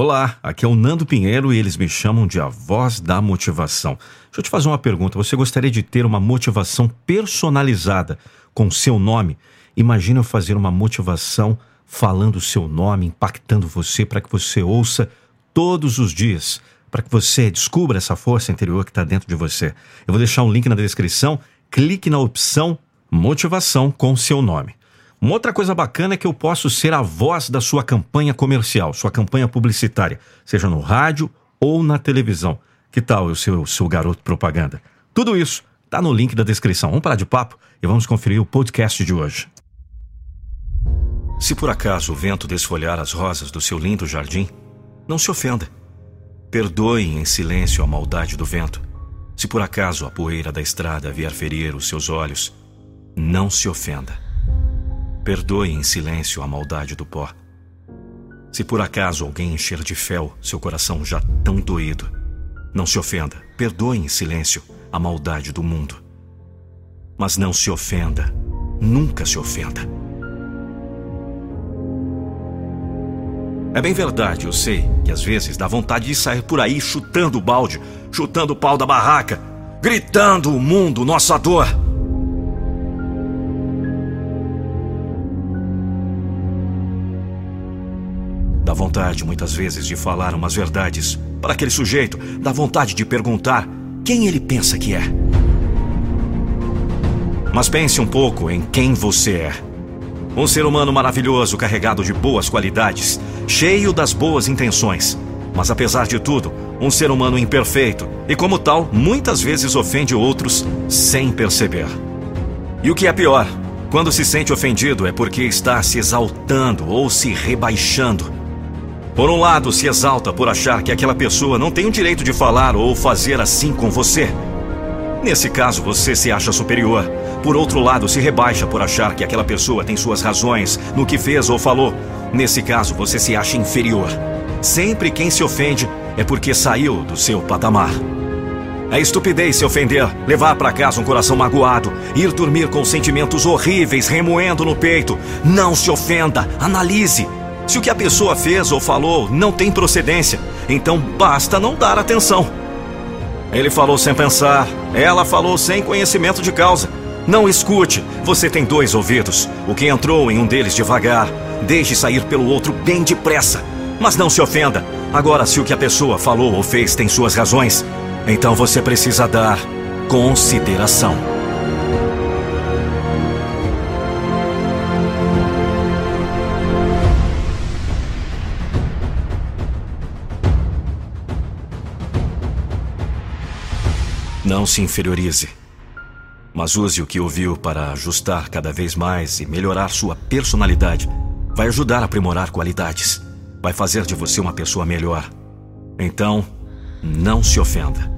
Olá, aqui é o Nando Pinheiro e eles me chamam de a voz da motivação. Deixa eu te fazer uma pergunta. Você gostaria de ter uma motivação personalizada com seu nome? Imagina eu fazer uma motivação falando o seu nome, impactando você para que você ouça todos os dias, para que você descubra essa força interior que está dentro de você. Eu vou deixar um link na descrição. Clique na opção motivação com seu nome. Uma outra coisa bacana é que eu posso ser a voz da sua campanha comercial, sua campanha publicitária, seja no rádio ou na televisão. Que tal o seu, garoto propaganda? Tudo isso está no link da descrição. Vamos parar de papo e vamos conferir o podcast de hoje. Se por acaso o vento desfolhar as rosas do seu lindo jardim, não se ofenda. Perdoe em silêncio a maldade do vento. Se por acaso a poeira da estrada vier ferir os seus olhos, não se ofenda. Perdoe em silêncio a maldade do pó. Se por acaso alguém encher de fel seu coração já tão doído, não se ofenda, perdoe em silêncio a maldade do mundo. Mas não se ofenda, nunca se ofenda. É bem verdade, eu sei que às vezes dá vontade de sair por aí chutando o balde, chutando o pau da barraca, gritando o mundo, nossa dor. Dá vontade, muitas vezes, de falar umas verdades para aquele sujeito. Dá vontade de perguntar quem ele pensa que é. Mas pense um pouco em quem você é. Um ser humano maravilhoso, carregado de boas qualidades, cheio das boas intenções. Mas apesar de tudo, um ser humano imperfeito e, como tal, muitas vezes ofende outros sem perceber. E o que é pior, quando se sente ofendido é porque está se exaltando ou se rebaixando por um lado, se exalta por achar que aquela pessoa não tem o direito de falar ou fazer assim com você. Nesse caso, você se acha superior. Por outro lado, se rebaixa por achar que aquela pessoa tem suas razões no que fez ou falou. Nesse caso, você se acha inferior. Sempre quem se ofende é porque saiu do seu patamar. É estupidez se ofender, levar para casa um coração magoado, ir dormir com sentimentos horríveis remoendo no peito. Não se ofenda, analise. Se o que a pessoa fez ou falou não tem procedência, então basta não dar atenção. Ele falou sem pensar, ela falou sem conhecimento de causa. Não escute, você tem dois ouvidos. O que entrou em um deles devagar, deixe sair pelo outro bem depressa. Mas não se ofenda. Agora, se o que a pessoa falou ou fez tem suas razões, então você precisa dar consideração. Não se inferiorize, mas use o que ouviu para ajustar cada vez mais e melhorar sua personalidade. Vai ajudar a aprimorar qualidades. Vai fazer de você uma pessoa melhor. Então, não se ofenda.